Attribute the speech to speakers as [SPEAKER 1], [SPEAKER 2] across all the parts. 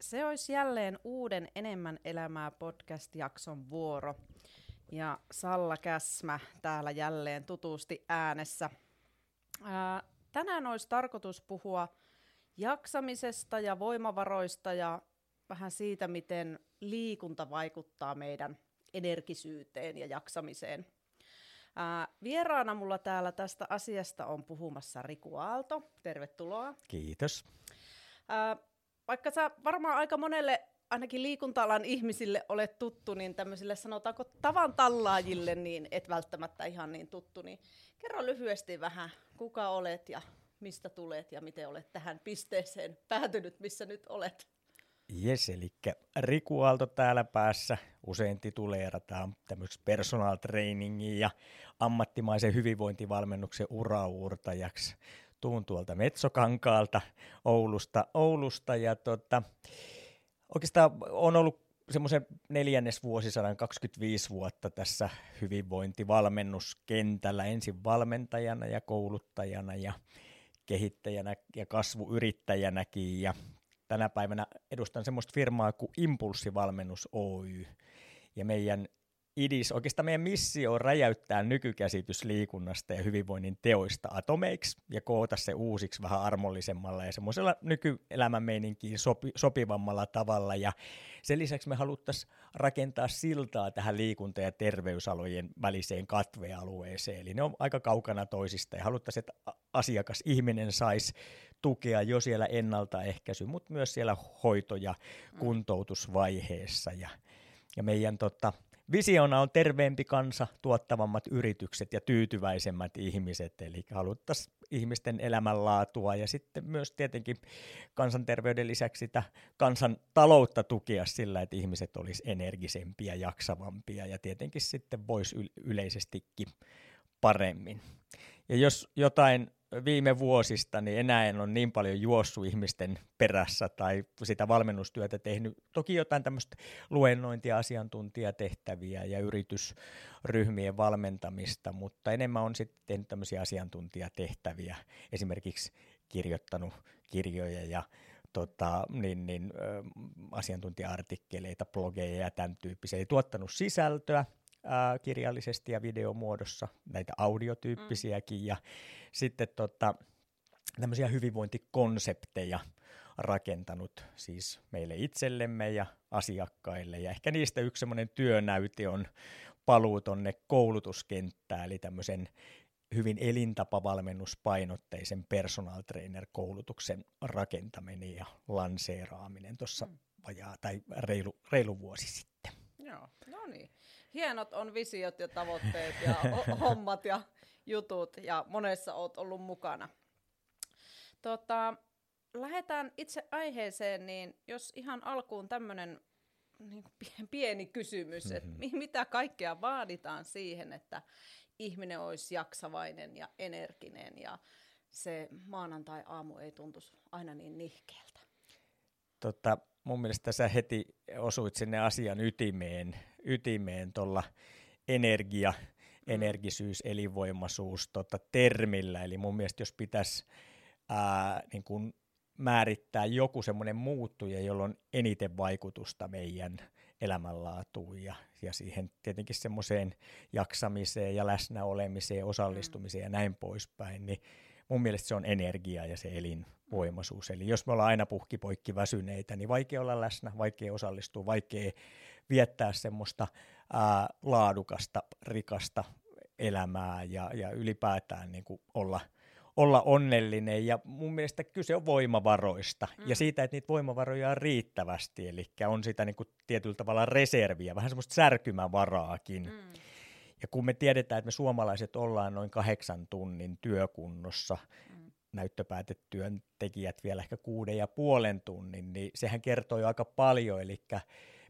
[SPEAKER 1] se olisi jälleen uuden Enemmän elämää podcast-jakson vuoro. Ja Salla Käsmä täällä jälleen tutusti äänessä. Ää, tänään olisi tarkoitus puhua jaksamisesta ja voimavaroista ja vähän siitä, miten liikunta vaikuttaa meidän energisyyteen ja jaksamiseen. Ää, vieraana mulla täällä tästä asiasta on puhumassa Riku Aalto. Tervetuloa.
[SPEAKER 2] Kiitos.
[SPEAKER 1] Ää, vaikka sä varmaan aika monelle ainakin liikunta-alan ihmisille olet tuttu, niin tämmöisille sanotaanko tavan tallaajille, niin et välttämättä ihan niin tuttu, niin kerro lyhyesti vähän, kuka olet ja mistä tulet ja miten olet tähän pisteeseen päätynyt, missä nyt olet.
[SPEAKER 2] Jes, eli Riku Aalto täällä päässä usein tituleerataan tämmöiseksi personal trainingin ja ammattimaisen hyvinvointivalmennuksen uraurtajaksi. Tuun tuolta Metsokankaalta Oulusta, Oulusta. Ja tota, oikeastaan on ollut semmoisen neljännes vuosisadan 25 vuotta tässä hyvinvointivalmennuskentällä. Ensin valmentajana ja kouluttajana ja kehittäjänä ja kasvuyrittäjänäkin. Ja tänä päivänä edustan semmoista firmaa kuin Impulssivalmennus Oy. Ja meidän idis, oikeastaan meidän missio on räjäyttää nykykäsitys liikunnasta ja hyvinvoinnin teoista atomeiksi ja koota se uusiksi vähän armollisemmalla ja semmoisella nykyelämän meininkiin sopi, sopivammalla tavalla. Ja sen lisäksi me haluttaisiin rakentaa siltaa tähän liikunta- ja terveysalojen väliseen katvealueeseen. Eli ne on aika kaukana toisista ja haluttaisiin, että asiakas, ihminen saisi tukea jo siellä ennaltaehkäisy, mutta myös siellä hoito- ja mm. kuntoutusvaiheessa. Ja, ja meidän tota, visiona on terveempi kansa, tuottavammat yritykset ja tyytyväisemmät ihmiset, eli haluttaisiin ihmisten elämänlaatua ja sitten myös tietenkin kansanterveyden lisäksi sitä kansantaloutta tukea sillä, että ihmiset olisi energisempiä, jaksavampia ja tietenkin sitten voisi yleisestikin paremmin. Ja jos jotain viime vuosista, niin enää en ole niin paljon juossut ihmisten perässä tai sitä valmennustyötä tehnyt. Toki jotain tämmöistä luennointia, asiantuntijatehtäviä ja yritysryhmien valmentamista, mutta enemmän on sitten tehnyt tämmöisiä asiantuntijatehtäviä, esimerkiksi kirjoittanut kirjoja ja tota, niin, niin, asiantuntija-artikkeleita, blogeja ja tämän tyyppisiä. Ei tuottanut sisältöä, kirjallisesti ja videomuodossa, näitä audiotyyppisiäkin, mm. ja sitten tota, tämmöisiä hyvinvointikonsepteja rakentanut siis meille itsellemme ja asiakkaille, ja ehkä niistä yksi semmoinen työnäyte on paluu tonne koulutuskenttään, eli tämmöisen hyvin elintapavalmennuspainotteisen personal trainer koulutuksen rakentaminen ja lanseeraaminen tuossa mm. vajaa tai reilu, reilu vuosi sitten.
[SPEAKER 1] Joo, no niin hienot on visiot ja tavoitteet ja hommat ja jutut ja monessa oot ollut mukana. Tota, lähdetään itse aiheeseen, niin jos ihan alkuun tämmöinen niin pieni kysymys, mm-hmm. että mitä kaikkea vaaditaan siihen, että ihminen olisi jaksavainen ja energinen ja se maanantai-aamu ei tuntuisi aina niin nihkeältä?
[SPEAKER 2] Tota, mun mielestä sä heti osuit sinne asian ytimeen, ytimeen tuolla energia, mm. energisyys, elinvoimaisuus tota, termillä. Eli mun mielestä jos pitäisi ää, niin kun määrittää joku semmoinen muuttuja, jolla on eniten vaikutusta meidän elämänlaatuun ja, ja siihen tietenkin semmoiseen jaksamiseen ja läsnäolemiseen, osallistumiseen mm. ja näin poispäin, niin mun mielestä se on energia ja se elinvoimaisuus. Eli jos me ollaan aina puhki poikki väsyneitä, niin vaikea olla läsnä, vaikea osallistua, vaikea viettää semmoista ää, laadukasta, rikasta elämää ja, ja ylipäätään niin kuin olla, olla onnellinen. Ja mun mielestä kyse on voimavaroista mm. ja siitä, että niitä voimavaroja on riittävästi. Eli on sitä niin kuin tietyllä tavalla reserviä, vähän semmoista särkymävaraakin. Mm ja kun me tiedetään, että me suomalaiset ollaan noin kahdeksan tunnin työkunnossa, mm. näyttöpäätetyöntekijät vielä ehkä kuuden ja puolen tunnin, niin sehän kertoo jo aika paljon, eli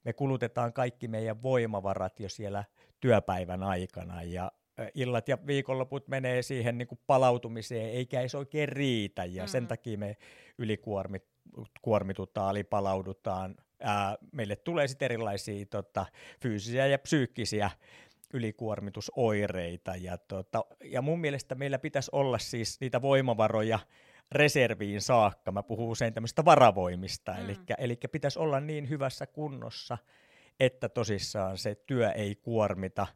[SPEAKER 2] me kulutetaan kaikki meidän voimavarat jo siellä työpäivän aikana, ja illat ja viikonloput menee siihen niin kuin palautumiseen, eikä se oikein riitä, ja mm. sen takia me ylikuormitutaan, alipalaudutaan, ää, meille tulee sitten erilaisia tota, fyysisiä ja psyykkisiä ylikuormitusoireita. Ja, tota, ja mun mielestä meillä pitäisi olla siis niitä voimavaroja reserviin saakka. Mä puhun usein tämmöistä varavoimista,
[SPEAKER 1] Mm.
[SPEAKER 2] eli, eli pitäisi olla niin hyvässä kunnossa, että tosissaan se työ ei kuormita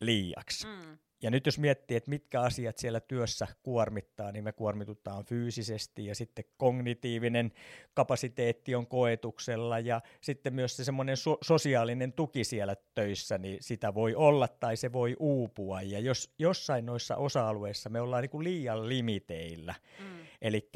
[SPEAKER 2] liiaksi.
[SPEAKER 1] Mm.
[SPEAKER 2] Ja nyt jos miettii, että mitkä asiat siellä työssä kuormittaa, niin me kuormitutaan fyysisesti ja sitten kognitiivinen kapasiteetti on koetuksella ja sitten myös se semmoinen so- sosiaalinen tuki siellä töissä, niin sitä voi olla tai se voi uupua. Ja jos jossain noissa osa-alueissa me ollaan niin kuin liian limiteillä,
[SPEAKER 1] Mm.
[SPEAKER 2] Eli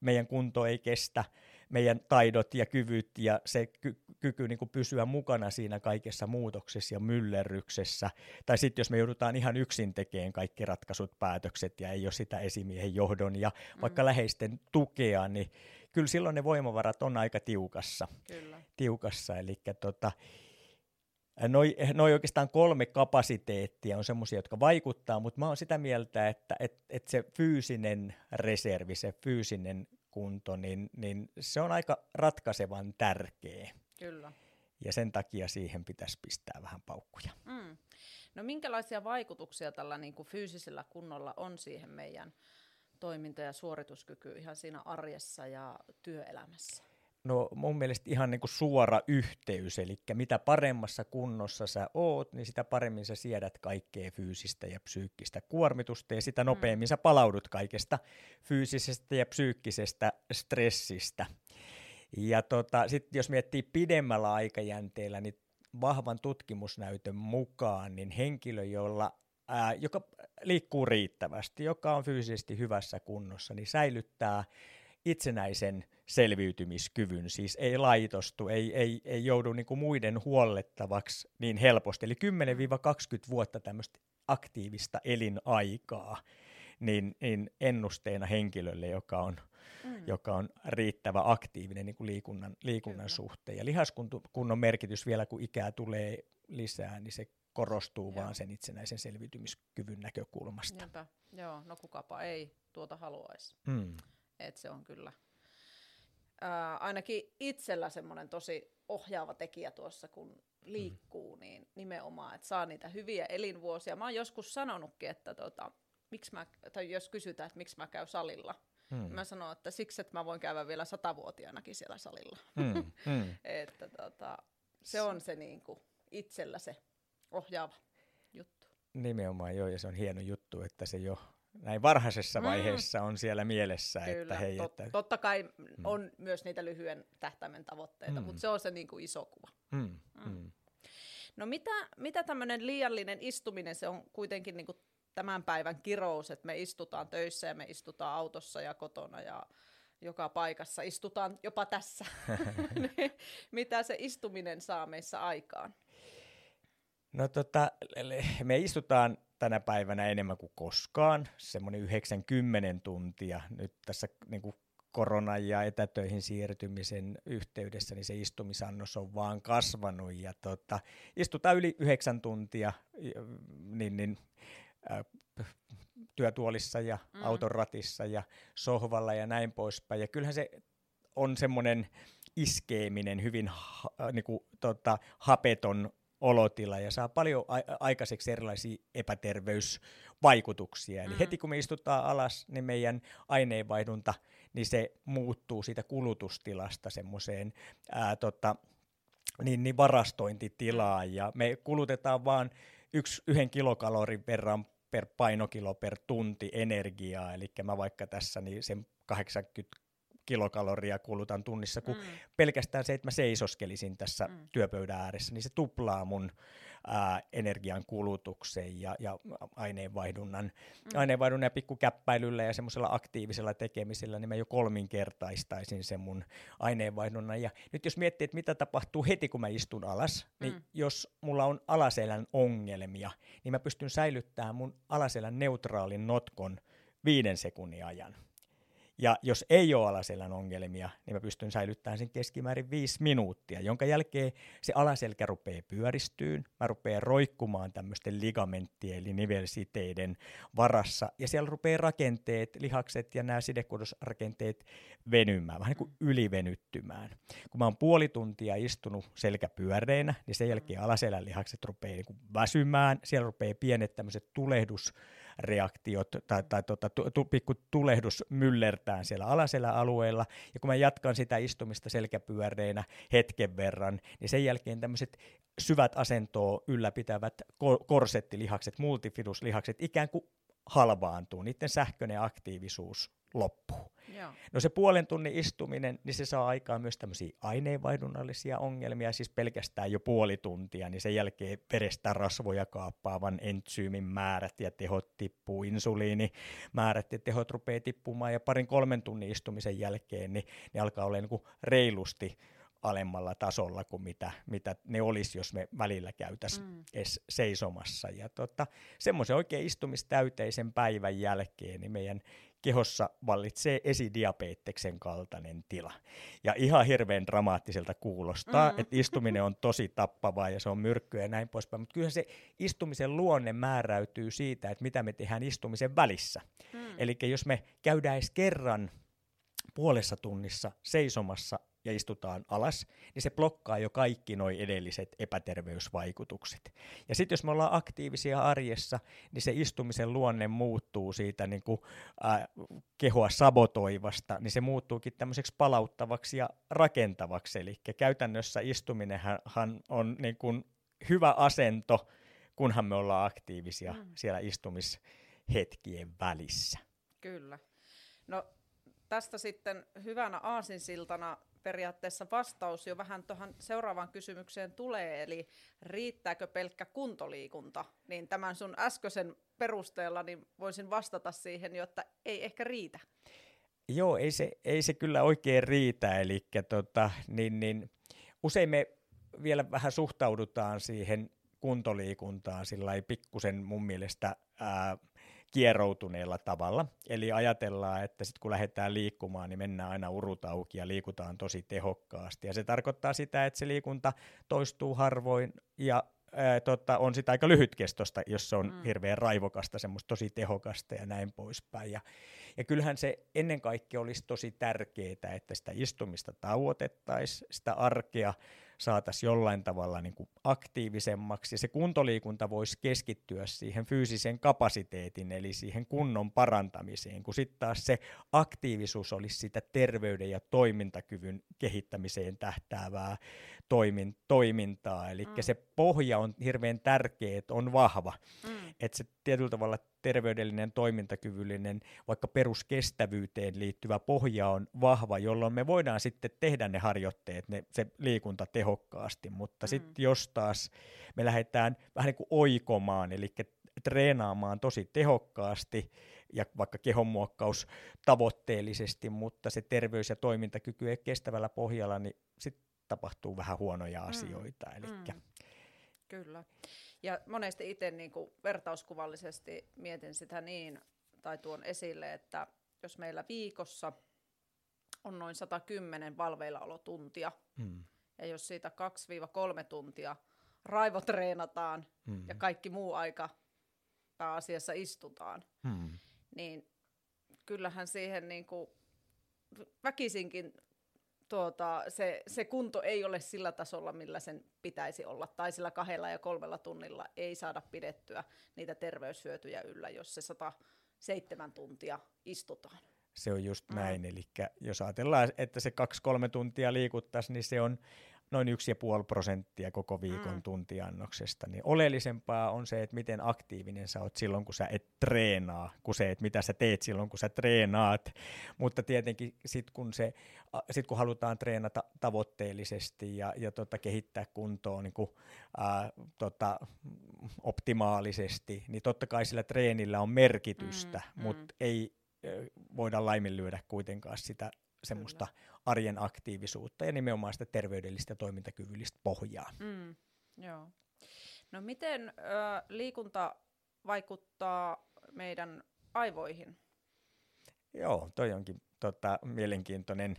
[SPEAKER 2] meidän kunto ei kestä, meidän taidot ja kyvyt ja se ky- kyky niin kuin pysyä mukana siinä kaikessa muutoksessa ja myllerryksessä. Tai sitten jos me joudutaan ihan yksin tekemään kaikki ratkaisut, päätökset ja ei ole sitä esimiehen johdon ja vaikka
[SPEAKER 1] Mm.
[SPEAKER 2] läheisten tukea, niin kyllä silloin ne voimavarat on aika tiukassa.
[SPEAKER 1] Kyllä.
[SPEAKER 2] tiukassa. Eli tota, Noi, noi oikeastaan kolme kapasiteettia on semmoisia, jotka vaikuttaa, mutta mä oon sitä mieltä, että et, et se fyysinen reservi, se fyysinen kunto, niin, niin se on aika ratkaisevan tärkeä.
[SPEAKER 1] Kyllä.
[SPEAKER 2] Ja sen takia siihen pitäisi pistää vähän paukkuja.
[SPEAKER 1] Mm. No minkälaisia vaikutuksia tällä niin kuin fyysisellä kunnolla on siihen meidän toiminta- ja suorituskyky ihan siinä arjessa ja työelämässä?
[SPEAKER 2] No mun mielestä ihan niin kuin suora yhteys, eli mitä paremmassa kunnossa sä oot, niin sitä paremmin sä siedät kaikkea fyysistä ja psyykkistä kuormitusta ja sitä nopeammin sä palaudut kaikesta fyysisestä ja psyykkisestä stressistä. Ja tota, sitten jos miettii pidemmällä aikajänteellä, niin vahvan tutkimusnäytön mukaan, niin henkilö, jolla, ää, joka liikkuu riittävästi, joka on fyysisesti hyvässä kunnossa, niin säilyttää itsenäisen selviytymiskyvyn, siis ei laitostu, ei, ei, ei joudu niin kuin muiden huollettavaksi niin helposti. Eli 10-20 vuotta tämmöistä aktiivista elinaikaa, niin, niin ennusteena henkilölle, joka on,
[SPEAKER 1] Mm.
[SPEAKER 2] joka on riittävä aktiivinen niin kuin liikunnan, liikunnan
[SPEAKER 1] Kyllä.
[SPEAKER 2] suhteen. Ja lihaskunnon merkitys vielä, kun ikää tulee lisää, niin se korostuu
[SPEAKER 1] Joo.
[SPEAKER 2] vaan sen itsenäisen selviytymiskyvyn näkökulmasta.
[SPEAKER 1] Niinpä. Joo, no kukapa ei tuota haluaisi.
[SPEAKER 2] Mm.
[SPEAKER 1] Et se on kyllä ää, ainakin itsellä semmoinen tosi ohjaava tekijä tuossa, kun liikkuu, niin nimenomaan, että saa niitä hyviä elinvuosia. Mä oon joskus sanonutkin, että tota, miksi mä, tai jos kysytään, että miksi mä käyn salilla,
[SPEAKER 2] Mm.
[SPEAKER 1] mä sanon, että siksi, että mä voin käydä vielä satavuotiaanakin siellä salilla.
[SPEAKER 2] Mm. Mm.
[SPEAKER 1] että tota, se on se niinku itsellä se ohjaava juttu.
[SPEAKER 2] Nimenomaan joo, ja se on hieno juttu, että se jo näin varhaisessa
[SPEAKER 1] Mm.
[SPEAKER 2] vaiheessa on siellä mielessä,
[SPEAKER 1] Kyllä,
[SPEAKER 2] että hei,
[SPEAKER 1] tot,
[SPEAKER 2] että...
[SPEAKER 1] totta kai on myös niitä lyhyen tähtäimen tavoitteita,
[SPEAKER 2] Mm.
[SPEAKER 1] mutta se on se niinku iso kuva.
[SPEAKER 2] Mm, mm.
[SPEAKER 1] No mitä, mitä tämmöinen liiallinen istuminen, se on kuitenkin niinku tämän päivän kirous, että me istutaan töissä ja me istutaan autossa ja kotona ja joka paikassa, istutaan jopa tässä. Niin mitä se istuminen saa meissä aikaan?
[SPEAKER 2] No tota, me istutaan tänä päivänä enemmän kuin koskaan, semmoinen 90 tuntia nyt tässä niin kuin koronan ja etätöihin siirtymisen yhteydessä, niin se istumisannos on vaan kasvanut ja tota, istutaan yli yhdeksän tuntia ja, niin, niin, äh, työtuolissa ja
[SPEAKER 1] Mm.
[SPEAKER 2] mm. auton ratissa ja sohvalla ja näin poispäin. Ja kyllähän se on semmoinen iskeeminen, hyvin ha, niin kuin, tota, hapeton olotila ja saa paljon a- aikaiseksi erilaisia epäterveysvaikutuksia. Eli
[SPEAKER 1] Mm.
[SPEAKER 2] heti kun me istutaan alas, niin meidän aineenvaihdunta, niin se muuttuu siitä kulutustilasta semmoiseen ää, tota, niin, niin varastointitilaan ja me kulutetaan vaan yksi, yhden kilokalorin verran per painokilo per tunti energiaa, eli mä vaikka tässä niin sen 80 kilokaloria kulutan tunnissa, kun
[SPEAKER 1] Mm.
[SPEAKER 2] pelkästään se, että mä seisoskelisin tässä
[SPEAKER 1] Mm.
[SPEAKER 2] työpöydän ääressä, niin se tuplaa mun ää, energian kulutuksen ja, ja aineenvaihdunnan,
[SPEAKER 1] Mm.
[SPEAKER 2] aineenvaihdunnan ja pikkukäppäilyllä ja semmoisella aktiivisella tekemisellä, niin mä jo kolminkertaistaisin sen mun aineenvaihdunnan. Ja nyt jos miettii, että mitä tapahtuu heti, kun mä istun alas, niin
[SPEAKER 1] Mm.
[SPEAKER 2] jos mulla on alaselän ongelmia, niin mä pystyn säilyttämään mun alaselän neutraalin notkon viiden sekunnin ajan. Ja jos ei ole alaselän ongelmia, niin mä pystyn säilyttämään sen keskimäärin viisi minuuttia, jonka jälkeen se alaselkä rupeaa pyöristyyn, mä rupean roikkumaan tämmöisten ligamenttien eli nivelsiteiden varassa, ja siellä rupeaa rakenteet, lihakset ja nämä sidekudosrakenteet venymään, vähän niin kuin ylivenyttymään. Kun mä oon puoli tuntia istunut selkäpyöreinä, niin sen jälkeen alaselän lihakset rupeaa niin väsymään, siellä rupeaa pienet tämmöiset tulehdus reaktiot tai, tai tota, tu, tu, pikku tulehdus myllertään siellä alaseläalueella. Ja kun mä jatkan sitä istumista selkäpyöreinä hetken verran, niin sen jälkeen tämmöiset syvät asentoa ylläpitävät korsettilihakset, multifiduslihakset ikään kuin halvaantuu, niiden sähköinen aktiivisuus loppuu. Joo. No se puolen tunnin istuminen, niin se saa aikaan myös tämmöisiä aineenvaihdunnallisia ongelmia, siis pelkästään jo puoli tuntia, niin sen jälkeen verestä rasvoja kaappaavan entsyymin määrät ja tehot tippuu, insuliinimäärät ja tehot rupeaa tippumaan, ja parin kolmen tunnin istumisen jälkeen, niin, niin alkaa olla niin kuin reilusti alemmalla tasolla kuin mitä, mitä ne olisi, jos me välillä käytäisiin mm. edes seisomassa. Ja tota, semmoisen oikein istumistäyteisen päivän jälkeen niin meidän kehossa vallitsee esidiabeteksen kaltainen tila. Ja ihan hirveän dramaattiselta kuulostaa, mm. että istuminen on tosi tappavaa ja se on myrkkyä ja näin poispäin, mutta kyllä se istumisen luonne määräytyy siitä, että mitä me tehdään istumisen välissä. Mm. Eli jos me käydään edes kerran puolessa tunnissa seisomassa ja istutaan alas, niin se blokkaa jo kaikki nuo edelliset epäterveysvaikutukset. Ja sitten jos me ollaan aktiivisia arjessa, niin se istumisen luonne muuttuu siitä niin kuin, äh, kehoa sabotoivasta, niin se muuttuukin tämmöiseksi palauttavaksi ja rakentavaksi. Eli käytännössä istuminenhan on niin kuin hyvä asento, kunhan me ollaan aktiivisia mm. siellä istumishetkien välissä.
[SPEAKER 1] Kyllä. No tästä sitten hyvänä aasinsiltana periaatteessa vastaus jo vähän tuohon seuraavaan kysymykseen tulee, eli riittääkö pelkkä kuntoliikunta, niin tämän sun äskeisen perusteella niin voisin vastata siihen jo, että ei ehkä riitä.
[SPEAKER 2] Joo, ei se, ei se kyllä oikein riitä, eli tota, niin, niin, usein me vielä vähän suhtaudutaan siihen kuntoliikuntaan sillä pikkusen mun mielestä ää, kieroutuneella tavalla. Eli ajatellaan, että sitten kun lähdetään liikkumaan, niin mennään aina urut auki ja liikutaan tosi tehokkaasti. Ja se tarkoittaa sitä, että se liikunta toistuu harvoin ja ää, tota, on sitä aika lyhytkestosta, jos se on mm. hirveän raivokasta, semmoista tosi tehokasta ja näin poispäin. Ja, ja kyllähän se ennen kaikkea olisi tosi tärkeää, että sitä istumista tauotettaisiin, sitä arkea saataisiin jollain tavalla niin kuin aktiivisemmaksi. Se kuntoliikunta voisi keskittyä siihen fyysisen kapasiteetin, eli siihen kunnon parantamiseen, kun sitten taas se aktiivisuus olisi sitä terveyden ja toimintakyvyn kehittämiseen tähtäävää toimin, toimintaa. Eli mm. se pohja on hirveän tärkeä, että on vahva. Mm. Että se tietyllä tavalla terveydellinen, toimintakyvyllinen, vaikka peruskestävyyteen liittyvä pohja on vahva, jolloin me voidaan sitten tehdä ne harjoitteet, ne, se liikunta tehokkaasti, mutta mm. sitten jos taas me lähdetään vähän niin kuin oikomaan, eli treenaamaan tosi tehokkaasti ja vaikka kehonmuokkaus tavoitteellisesti, mutta se terveys- ja toimintakyky ei kestävällä pohjalla, niin sitten tapahtuu vähän huonoja mm. asioita. Mm. Elikkä. Mm.
[SPEAKER 1] Kyllä. Ja monesti itse niin kuin vertauskuvallisesti mietin sitä niin, tai tuon esille, että jos meillä viikossa on noin 110 valveillaolotuntia, mm. ja jos siitä 2-3 tuntia raivotreenataan mm. ja kaikki muu aika pääasiassa istutaan, mm. niin kyllähän siihen niin kuin väkisinkin tuota, se, se kunto ei ole sillä tasolla, millä sen pitäisi olla, tai sillä kahdella ja kolmella tunnilla ei saada pidettyä niitä terveyshyötyjä yllä, jos se 107 tuntia istutaan.
[SPEAKER 2] Se on just näin, mm. eli jos ajatellaan, että se kaksi-kolme tuntia liikuttaisiin, niin se on noin 1,5 prosenttia koko viikon mm. tuntiannoksesta, niin oleellisempaa on se, että miten aktiivinen sä oot silloin, kun sä et treenaa, kuin se, että mitä sä teet silloin, kun sä treenaat. Mutta tietenkin sit kun, se, sit kun halutaan treenata tavoitteellisesti ja, ja tota, kehittää kuntoa niin kuin, ää, tota, optimaalisesti, niin totta kai sillä treenillä on merkitystä, mm, mutta mm. ei voida laiminlyödä kuitenkaan sitä semmoista Kyllä. arjen aktiivisuutta ja nimenomaan sitä terveydellistä ja toimintakyvyllistä pohjaa. Mm,
[SPEAKER 1] joo. No miten ö, liikunta vaikuttaa meidän aivoihin?
[SPEAKER 2] Joo, toi onkin tota, mielenkiintoinen,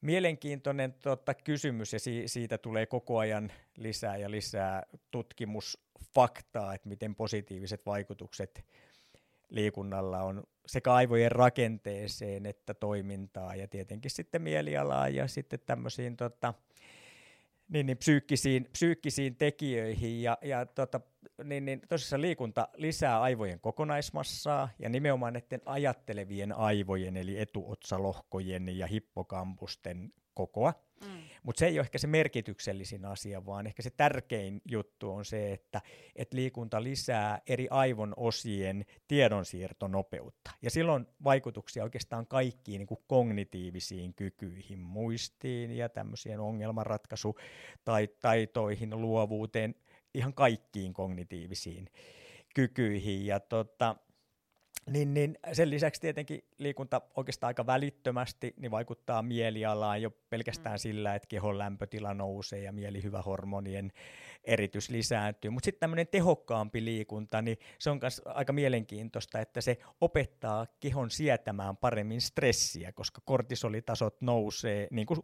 [SPEAKER 2] mielenkiintoinen tota, kysymys ja si- siitä tulee koko ajan lisää ja lisää tutkimusfaktaa, että miten positiiviset vaikutukset liikunnalla on sekä aivojen rakenteeseen että toimintaa ja tietenkin sitten mielialaa ja sitten tämmöisiin tota, niin, niin psyykkisiin, psyykkisiin tekijöihin ja, ja tota, niin, niin tosissaan liikunta lisää aivojen kokonaismassaa ja nimenomaan näiden ajattelevien aivojen, eli etuotsalohkojen ja hippokampusten kokoa. Mm. Mutta se ei ole ehkä se merkityksellisin asia, vaan ehkä se tärkein juttu on se, että et liikunta lisää eri aivon osien tiedonsiirtonopeutta. Ja silloin vaikutuksia oikeastaan kaikkiin niin kuin kognitiivisiin kykyihin, muistiin ja tämmöisiin ongelmanratkaisutaitoihin, luovuuteen, ihan kaikkiin kognitiivisiin kykyihin. Ja tota, niin, niin sen lisäksi tietenkin liikunta oikeastaan aika välittömästi niin vaikuttaa mielialaan jo pelkästään mm. sillä, että kehon lämpötila nousee ja mielihyvähormonien eritys lisääntyy. Mutta sitten tämmöinen tehokkaampi liikunta, niin se on myös aika mielenkiintoista, että se opettaa kehon sietämään paremmin stressiä, koska kortisolitasot nousee niin kuin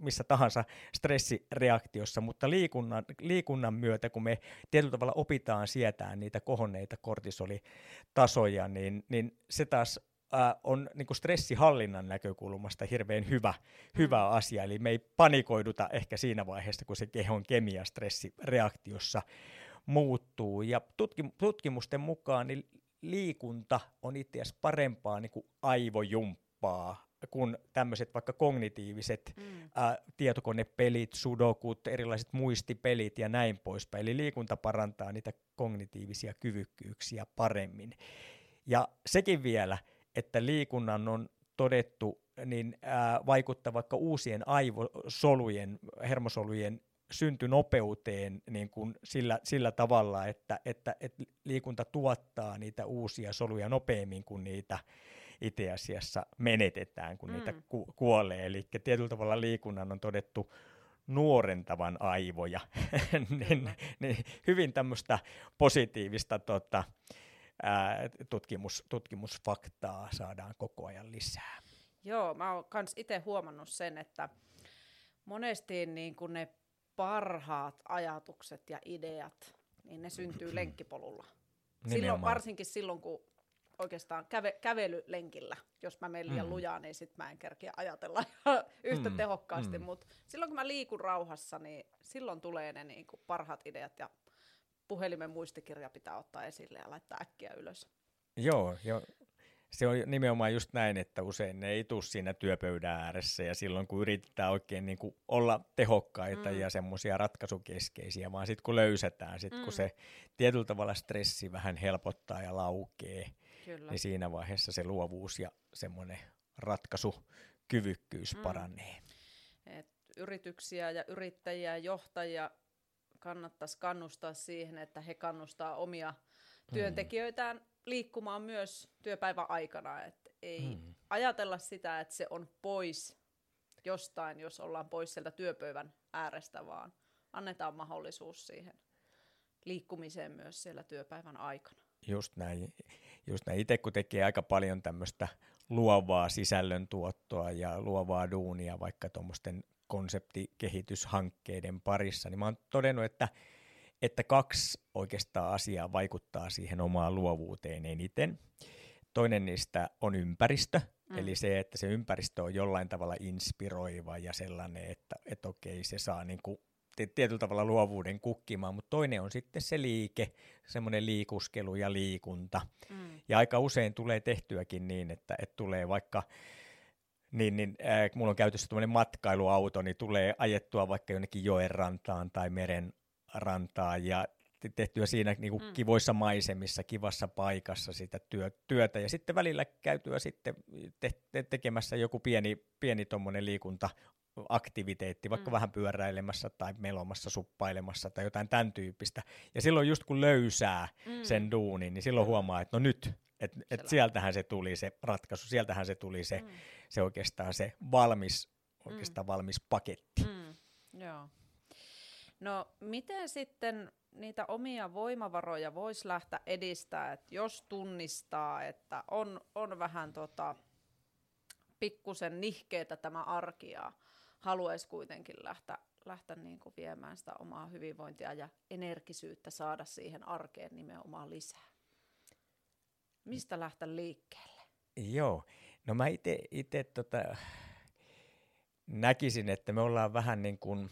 [SPEAKER 2] missä tahansa stressireaktiossa, mutta liikunnan, liikunnan myötä, kun me tietyllä tavalla opitaan sietään niitä kohonneita kortisolitasoja, niin, niin se taas äh, on niin kuin stressihallinnan näkökulmasta hirveän hyvä, mm. hyvä asia. Eli me ei panikoiduta ehkä siinä vaiheessa, kun se kehon kemia stressireaktiossa muuttuu. Ja tutkim- tutkimusten mukaan niin liikunta on itse asiassa parempaa niin kuin aivojumppaa kuin tämmöiset vaikka kognitiiviset mm. ää, tietokonepelit, sudokut, erilaiset muistipelit ja näin poispäin. Eli liikunta parantaa niitä kognitiivisia kyvykkyyksiä paremmin. Ja sekin vielä, että liikunnan on todettu niin ää, vaikuttaa vaikka uusien aivosolujen, hermosolujen syntynopeuteen niin kuin sillä, sillä tavalla, että, että, että liikunta tuottaa niitä uusia soluja nopeammin kuin niitä itse asiassa menetetään, kun mm. niitä ku- kuolee. Eli tietyllä tavalla liikunnan on todettu nuorentavan aivoja. niin, niin, hyvin tämmöistä positiivista tota, ää, tutkimus, tutkimusfaktaa saadaan koko ajan lisää.
[SPEAKER 1] Joo, mä oon kans itse huomannut sen, että monesti niin kun ne parhaat ajatukset ja ideat, niin ne syntyy lenkkipolulla. Silloin, varsinkin silloin, kun oikeastaan käve, kävelylenkillä. Jos mä menen liian mm. lujaa, niin sit mä en kerkiä ajatella yhtä mm. tehokkaasti. Mm. Mutta silloin kun mä liikun rauhassa, niin silloin tulee ne niin kuin parhaat ideat ja puhelimen muistikirja pitää ottaa esille ja laittaa äkkiä ylös.
[SPEAKER 2] Joo, jo. se on nimenomaan just näin, että usein ne ei tule siinä työpöydän ääressä ja silloin kun yritetään oikein niin kuin olla tehokkaita mm. ja semmoisia ratkaisukeskeisiä, vaan sitten kun löysätään, sit mm. kun se tietyllä tavalla stressi vähän helpottaa ja laukee, Kyllä. niin siinä vaiheessa se luovuus ja semmoinen ratkaisukyvykkyys mm. paranee.
[SPEAKER 1] Et yrityksiä ja yrittäjiä ja johtajia kannattaisi kannustaa siihen, että he kannustaa omia työntekijöitään liikkumaan myös työpäivän aikana. Et ei mm. ajatella sitä, että se on pois jostain, jos ollaan pois sieltä työpöydän äärestä, vaan annetaan mahdollisuus siihen liikkumiseen myös siellä työpäivän aikana.
[SPEAKER 2] Just näin just näin itse kun tekee aika paljon tämmöistä luovaa sisällöntuottoa ja luovaa duunia vaikka tuommoisten konseptikehityshankkeiden parissa, niin mä oon todennut, että, että kaksi oikeastaan asiaa vaikuttaa siihen omaan luovuuteen eniten. Toinen niistä on ympäristö, mm. eli se, että se ympäristö on jollain tavalla inspiroiva ja sellainen, että, että okei, se saa niin kuin tietyllä tavalla luovuuden kukkimaan, mutta toinen on sitten se liike, semmoinen liikuskelu ja liikunta. Mm. Ja aika usein tulee tehtyäkin niin, että, että tulee vaikka niin, niin äh, mulla on käytössä tämmöinen matkailuauto, niin tulee ajettua vaikka jonnekin joen rantaan tai meren rantaan ja tehtyä siinä niin kuin mm. kivoissa maisemissa, kivassa paikassa sitä työ, työtä ja sitten välillä käytyä sitten te, te, tekemässä joku pieni, pieni tuommoinen liikunta aktiviteetti, vaikka mm. vähän pyöräilemässä tai melomassa, suppailemassa tai jotain tämän tyyppistä. Ja silloin just kun löysää mm. sen duunin, niin silloin huomaa, että no nyt, että et sieltähän se tuli se ratkaisu, sieltähän se tuli se, mm. Se oikeastaan se valmis, oikeastaan mm. valmis paketti. Mm.
[SPEAKER 1] Joo. No miten sitten niitä omia voimavaroja voisi lähteä edistää, että jos tunnistaa, että on, on vähän tota, pikkusen nihkeetä tämä arkia, haluaisi kuitenkin lähteä, lähteä niin kuin viemään sitä omaa hyvinvointia ja energisyyttä saada siihen arkeen nimenomaan lisää. Mistä lähteä liikkeelle?
[SPEAKER 2] Joo, no mä itse tota, näkisin, että me ollaan vähän niin kuin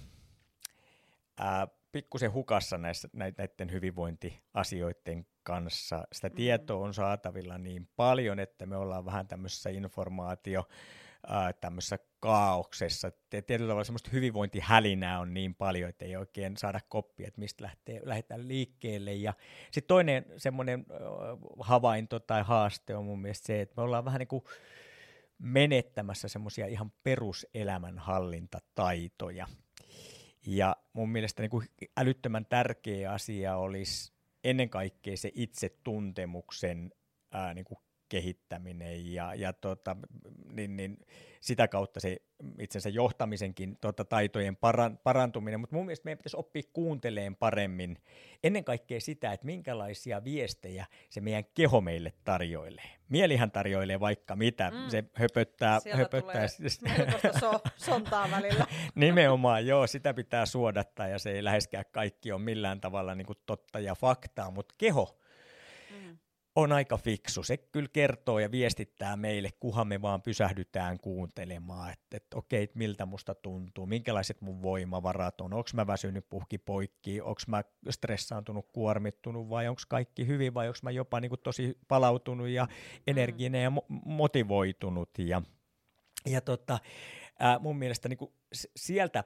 [SPEAKER 2] ää, pikkusen hukassa näissä, näiden hyvinvointiasioiden kanssa. Sitä mm. tietoa on saatavilla niin paljon, että me ollaan vähän tämmöisessä informaatio tämmöisessä kaauksessa. Tietyllä tavalla semmoista hyvinvointihälinää on niin paljon, että ei oikein saada koppia, että mistä lähtee, lähdetään liikkeelle. Ja sitten toinen semmoinen havainto tai haaste on mun mielestä se, että me ollaan vähän niin kuin menettämässä semmoisia ihan peruselämänhallintataitoja. Ja mun mielestä niin kuin älyttömän tärkeä asia olisi ennen kaikkea se itsetuntemuksen ää, niin kuin kehittäminen ja, ja tota, niin, niin sitä kautta se itsensä johtamisenkin tota, taitojen paran, parantuminen, mutta mun mielestä meidän pitäisi oppia kuunteleen paremmin ennen kaikkea sitä, että minkälaisia viestejä se meidän keho meille tarjoilee. Mielihän tarjoilee vaikka mitä, mm. se höpöttää.
[SPEAKER 1] Sieltä
[SPEAKER 2] höpöttää.
[SPEAKER 1] tulee so, sontaa välillä.
[SPEAKER 2] Nimenomaan, joo, sitä pitää suodattaa ja se ei läheskään kaikki ole millään tavalla niin kuin totta ja faktaa, mutta keho, on aika fiksu. Se kyllä kertoo ja viestittää meille, kuhan me vaan pysähdytään kuuntelemaan, että, että okei, miltä musta tuntuu, minkälaiset mun voimavarat on, onko mä väsynyt puhki poikki, onko mä stressaantunut, kuormittunut vai onko kaikki hyvin vai onko mä jopa niin kuin tosi palautunut ja energinen ja mo- motivoitunut. Ja, ja tota, ää, mun mielestä niin kuin sieltä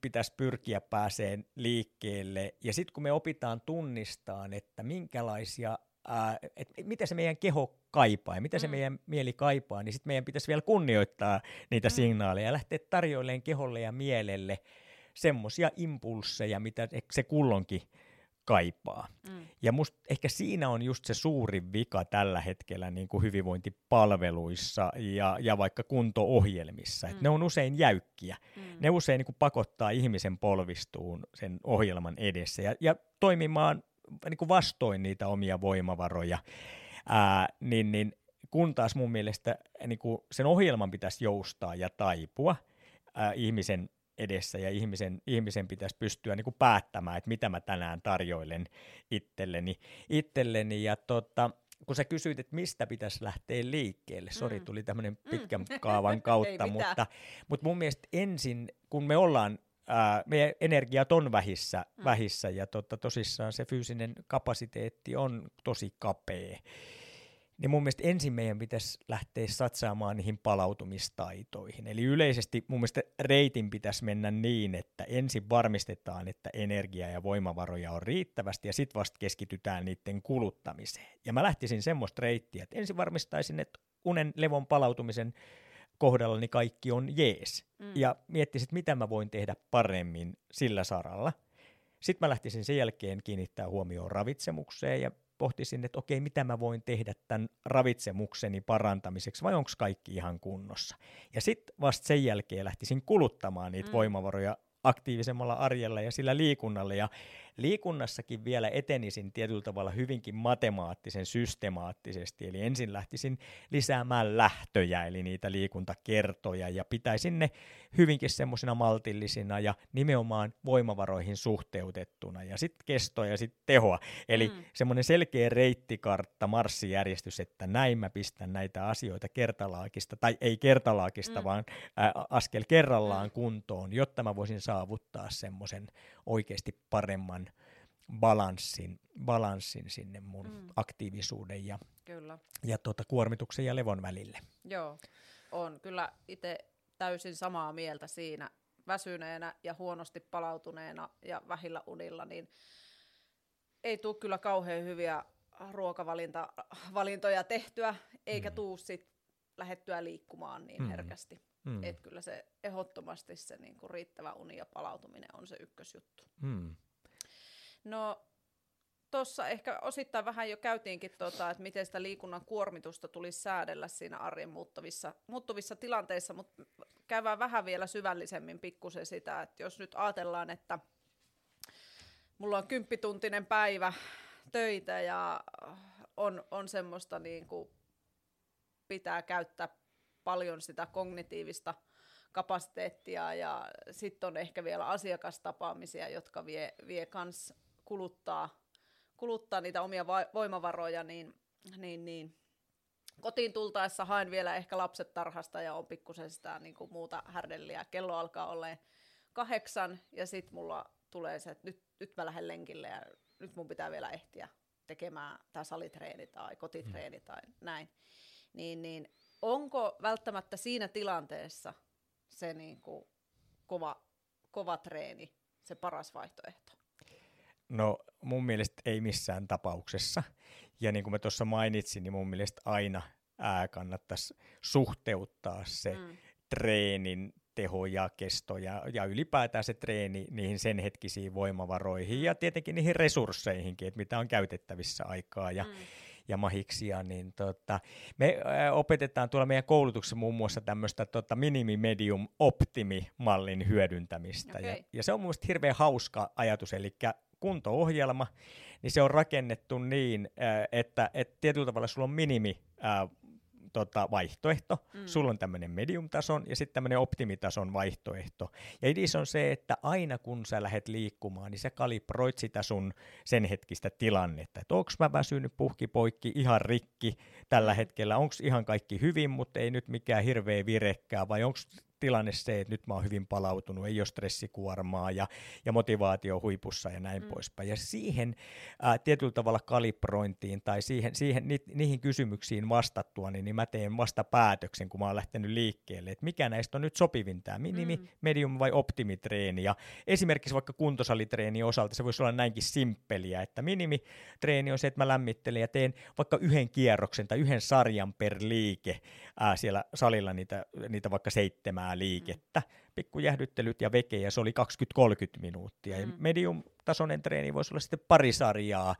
[SPEAKER 2] pitäisi pyrkiä pääseen liikkeelle. Ja sitten kun me opitaan tunnistaan, että minkälaisia ää, että mitä se meidän keho kaipaa ja mitä mm. se meidän mieli kaipaa, niin sitten meidän pitäisi vielä kunnioittaa niitä mm. signaaleja ja lähteä tarjoilemaan keholle ja mielelle semmoisia impulseja, mitä se kullonkin kaipaa. Mm. Ja musta ehkä siinä on just se suuri vika tällä hetkellä niin kuin hyvinvointipalveluissa ja, ja vaikka kunto-ohjelmissa. Mm. ne on usein jäykkiä. Mm. Ne usein niin kuin pakottaa ihmisen polvistuun sen ohjelman edessä ja, ja toimimaan niin kuin vastoin niitä omia voimavaroja, ää, niin, niin kun taas mun mielestä niin kuin sen ohjelman pitäisi joustaa ja taipua ää, ihmisen edessä ja ihmisen, ihmisen pitäisi pystyä niin kuin päättämään, että mitä mä tänään tarjoilen itselleni. itselleni ja tota, kun sä kysyit, että mistä pitäisi lähteä liikkeelle, sori, mm. tuli tämmöinen pitkän mm. kaavan kautta, mutta, mutta mun mielestä ensin, kun me ollaan ää, meidän energiat on vähissä, mm. vähissä ja totta, tosissaan se fyysinen kapasiteetti on tosi kapea. Niin mun mielestä ensin meidän pitäisi lähteä satsaamaan niihin palautumistaitoihin. Eli yleisesti mun mielestä reitin pitäisi mennä niin, että ensin varmistetaan, että energiaa ja voimavaroja on riittävästi ja sitten vasta keskitytään niiden kuluttamiseen. Ja mä lähtisin semmoista reittiä, että ensin varmistaisin, että unen levon palautumisen kohdallani niin kaikki on jees. Mm. Ja miettisin, mitä mä voin tehdä paremmin sillä saralla. Sitten mä lähtisin sen jälkeen kiinnittää huomioon ravitsemukseen ja pohtisin, että okei, mitä mä voin tehdä tämän ravitsemukseni parantamiseksi, vai onko kaikki ihan kunnossa. Ja sitten vasta sen jälkeen lähtisin kuluttamaan niitä mm. voimavaroja aktiivisemmalla arjella ja sillä liikunnalla. Ja liikunnassakin vielä etenisin tietyllä tavalla hyvinkin matemaattisen systemaattisesti, eli ensin lähtisin lisäämään lähtöjä, eli niitä liikuntakertoja, ja pitäisin ne hyvinkin semmoisina maltillisina ja nimenomaan voimavaroihin suhteutettuna, ja sitten kestoa ja sitten tehoa. Eli mm. semmoinen selkeä reittikartta, marssijärjestys, että näin mä pistän näitä asioita kertalaakista, tai ei kertalaakista, mm. vaan ä, askel kerrallaan mm. kuntoon, jotta mä voisin saavuttaa semmoisen oikeasti paremman balanssin, balanssin sinne mun mm. aktiivisuuden ja,
[SPEAKER 1] kyllä.
[SPEAKER 2] ja tuota, kuormituksen ja levon välille.
[SPEAKER 1] Joo, on kyllä itse täysin samaa mieltä siinä väsyneenä ja huonosti palautuneena ja vähillä unilla, niin ei tule kyllä kauhean hyviä ruokavalintoja tehtyä, eikä mm. tuu sit lähettyä liikkumaan niin mm. herkästi. Mm. Että kyllä se ehdottomasti se niinku riittävä uni ja palautuminen on se ykkösjuttu. Mm. No tuossa ehkä osittain vähän jo käytiinkin, tota, että miten sitä liikunnan kuormitusta tulisi säädellä siinä arjen muuttuvissa, muuttuvissa tilanteissa, mutta käydään vähän vielä syvällisemmin pikkusen sitä, että jos nyt ajatellaan, että mulla on kymppituntinen päivä töitä ja on, on semmoista niin kuin pitää käyttää paljon sitä kognitiivista kapasiteettia ja sitten on ehkä vielä asiakastapaamisia, jotka vie, vie kans kuluttaa, kuluttaa niitä omia voimavaroja, niin, niin, niin kotiin tultaessa haen vielä ehkä lapset tarhasta ja on pikkusen sitä niin kuin muuta härdelliä. Kello alkaa olla kahdeksan ja sitten mulla tulee se, että nyt, nyt mä lähden lenkille ja nyt mun pitää vielä ehtiä tekemään tämä salitreeni tai kotitreeni mm. tai näin, niin, niin onko välttämättä siinä tilanteessa se niin kuin kova, kova treeni se paras vaihtoehto?
[SPEAKER 2] No mun mielestä ei missään tapauksessa. Ja niin kuin mä tuossa mainitsin, niin mun mielestä aina ää, kannattaisi suhteuttaa se mm. treenin teho ja kesto ja, ja ylipäätään se treeni niihin sen hetkisiin voimavaroihin ja tietenkin niihin resursseihinkin, että mitä on käytettävissä aikaa ja, mm. ja mahiksia, niin tota, me ä, opetetaan tuolla meidän koulutuksessa muun muassa tämmöistä tota, minimi, medium, optimi mallin hyödyntämistä okay. ja, ja se on mun hirveän hauska ajatus, eli kunto-ohjelma, niin se on rakennettu niin, että, että tietyllä tavalla sulla on minimi tota, vaihtoehto. Mm. Sulla on tämmöinen medium-tason ja sitten tämmöinen optimitason vaihtoehto. Ja idis on se, että aina kun sä lähdet liikkumaan, niin sä kalibroit sitä sun sen hetkistä tilannetta. Että onko mä väsynyt puhki poikki ihan rikki tällä hetkellä, onko ihan kaikki hyvin, mutta ei nyt mikään hirveä virekkää, vai onko tilanne se, että nyt mä oon hyvin palautunut, ei ole stressikuormaa ja, ja motivaatio huipussa ja näin mm. poispäin. Ja siihen ää, tietyllä tavalla kalibrointiin tai siihen, siihen ni, niihin kysymyksiin vastattua, niin, niin mä teen vasta päätöksen, kun mä oon lähtenyt liikkeelle, että mikä näistä on nyt sopivin tämä minimi, mm. medium vai optimitreeni. Ja esimerkiksi vaikka kuntosalitreeni osalta se voisi olla näinkin simppeliä, että minimitreeni on se, että mä lämmittelen ja teen vaikka yhden kierroksen tai yhden sarjan per liike ää, siellä salilla niitä, niitä vaikka seitsemää liikettä, pikkujähdyttelyt ja veke, ja se oli 20-30 minuuttia. Mm. Ja medium-tasoinen treeni voisi olla sitten pari sarjaa,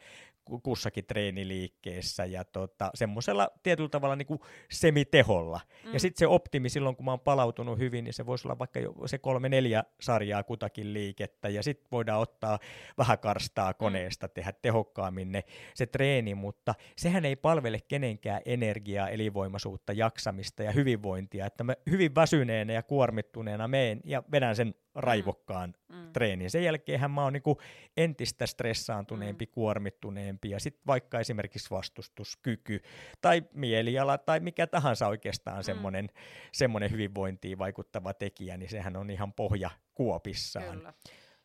[SPEAKER 2] kussakin treeniliikkeessä ja tota, semmoisella tietyllä tavalla niin kuin semiteholla. Mm. Ja sitten se optimi silloin, kun mä oon palautunut hyvin, niin se voisi olla vaikka jo se kolme neljä sarjaa kutakin liikettä ja sitten voidaan ottaa vähän karstaa mm. koneesta, mm. tehdä tehokkaammin ne, se treeni, mutta sehän ei palvele kenenkään energiaa, elinvoimaisuutta, jaksamista ja hyvinvointia, että mä hyvin väsyneenä ja kuormittuneena meen ja vedän sen raivokkaan mm. mm. treenin. Sen jälkeen mä oon niinku entistä stressaantuneempi, mm. kuormittuneempi ja sitten vaikka esimerkiksi vastustuskyky tai mieliala tai mikä tahansa oikeastaan mm. semmoinen, semmoinen hyvinvointiin vaikuttava tekijä, niin sehän on ihan pohja kuopissaan.
[SPEAKER 1] Kyllä.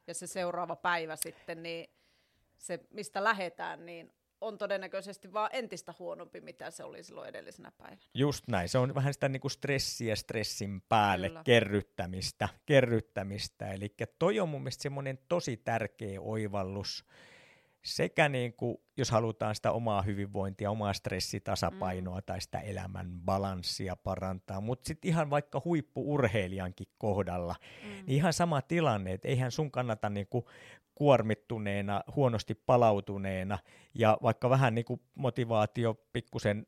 [SPEAKER 1] Ja se seuraava päivä sitten, niin se mistä lähetään, niin on todennäköisesti vaan entistä huonompi, mitä se oli silloin edellisenä päivänä.
[SPEAKER 2] Just näin. Se on vähän sitä niin kuin stressiä stressin päälle Kyllä. kerryttämistä. kerryttämistä. Eli toi on mun mielestä semmoinen tosi tärkeä oivallus sekä niin kuin, jos halutaan sitä omaa hyvinvointia, omaa stressitasapainoa mm. tai sitä elämän balanssia parantaa, mutta sitten ihan vaikka huippuurheilijankin kohdalla, mm. niin ihan sama tilanne, että eihän sun kannata niin kuin kuormittuneena, huonosti palautuneena ja vaikka vähän niin kuin motivaatio pikkusen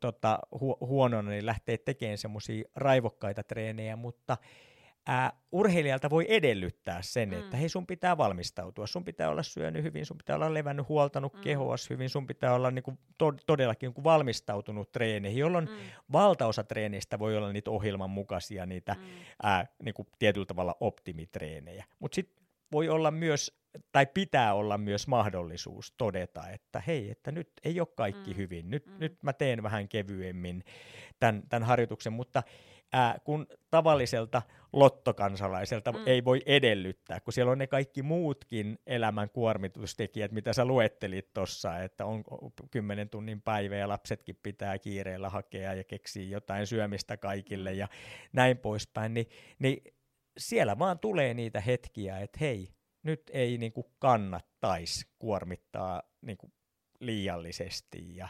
[SPEAKER 2] tota, hu- huonona, niin lähtee tekemään semmoisia raivokkaita treenejä, mutta ää, urheilijalta voi edellyttää sen, mm. että hei sun pitää valmistautua, sun pitää olla syönyt hyvin, sun pitää olla levännyt, huoltanut mm. kehoas hyvin, sun pitää olla niinku to- todellakin niinku valmistautunut treeneihin, jolloin mm. valtaosa treeneistä voi olla niitä ohjelman mukaisia, niitä mm. ää, niinku tietyllä tavalla optimitreenejä. Mutta sitten voi olla myös, tai pitää olla myös mahdollisuus todeta, että hei, että nyt ei ole kaikki mm. hyvin, nyt, mm. nyt mä teen vähän kevyemmin tämän, tämän harjoituksen, mutta ää, kun tavalliselta lottokansalaiselta mm. ei voi edellyttää, kun siellä on ne kaikki muutkin elämän kuormitustekijät, mitä sä luettelit tuossa, että on kymmenen tunnin päivä ja lapsetkin pitää kiireellä hakea ja keksiä jotain syömistä kaikille mm. ja näin poispäin, niin, niin siellä vaan tulee niitä hetkiä, että hei, nyt ei niin kuin kannattaisi kuormittaa niin kuin liiallisesti ja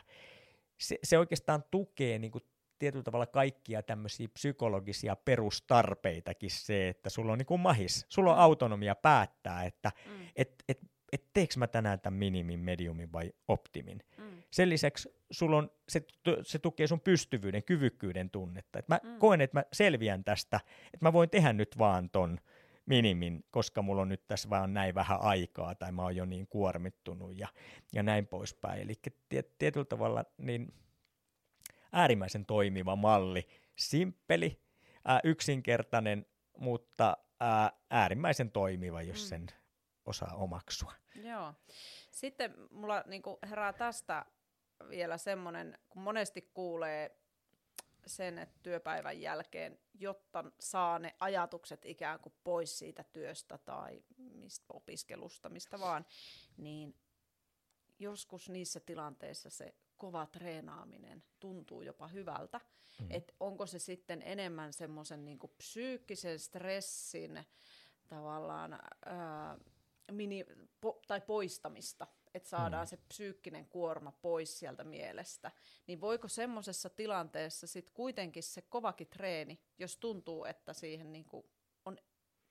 [SPEAKER 2] se, se oikeastaan tukee niin kuin tietyllä tavalla kaikkia tämmöisiä psykologisia perustarpeitakin se, että sulla on niin kuin mahis, sulla on mm. autonomia päättää, että mm. et, et, et teekö mä tänään tämän minimin, mediumin vai optimin. Mm. Sen lisäksi sulla on, se, se tukee sun pystyvyyden, kyvykkyyden tunnetta. Et mä mm. koen, että mä selviän tästä, että mä voin tehdä nyt vaan ton minimin, koska mulla on nyt tässä vaan näin vähän aikaa tai mä oon jo niin kuormittunut ja, ja näin poispäin. Eli tiet, tietyllä tavalla niin äärimmäisen toimiva malli, simppeli, ää, yksinkertainen, mutta ää, äärimmäisen toimiva, jos mm. Osaa omaksua.
[SPEAKER 1] Joo. Sitten mulla niin herää tästä vielä semmoinen, kun monesti kuulee sen, että työpäivän jälkeen, jotta saa ne ajatukset ikään kuin pois siitä työstä tai mistä opiskelusta, mistä vaan, niin joskus niissä tilanteissa se kova treenaaminen tuntuu jopa hyvältä. Mm. Et onko se sitten enemmän semmoisen niin psyykkisen stressin tavallaan ää, mini, po, tai poistamista, että saadaan mm. se psyykkinen kuorma pois sieltä mielestä, niin voiko semmoisessa tilanteessa sitten kuitenkin se kovakin treeni, jos tuntuu, että siihen niin kuin on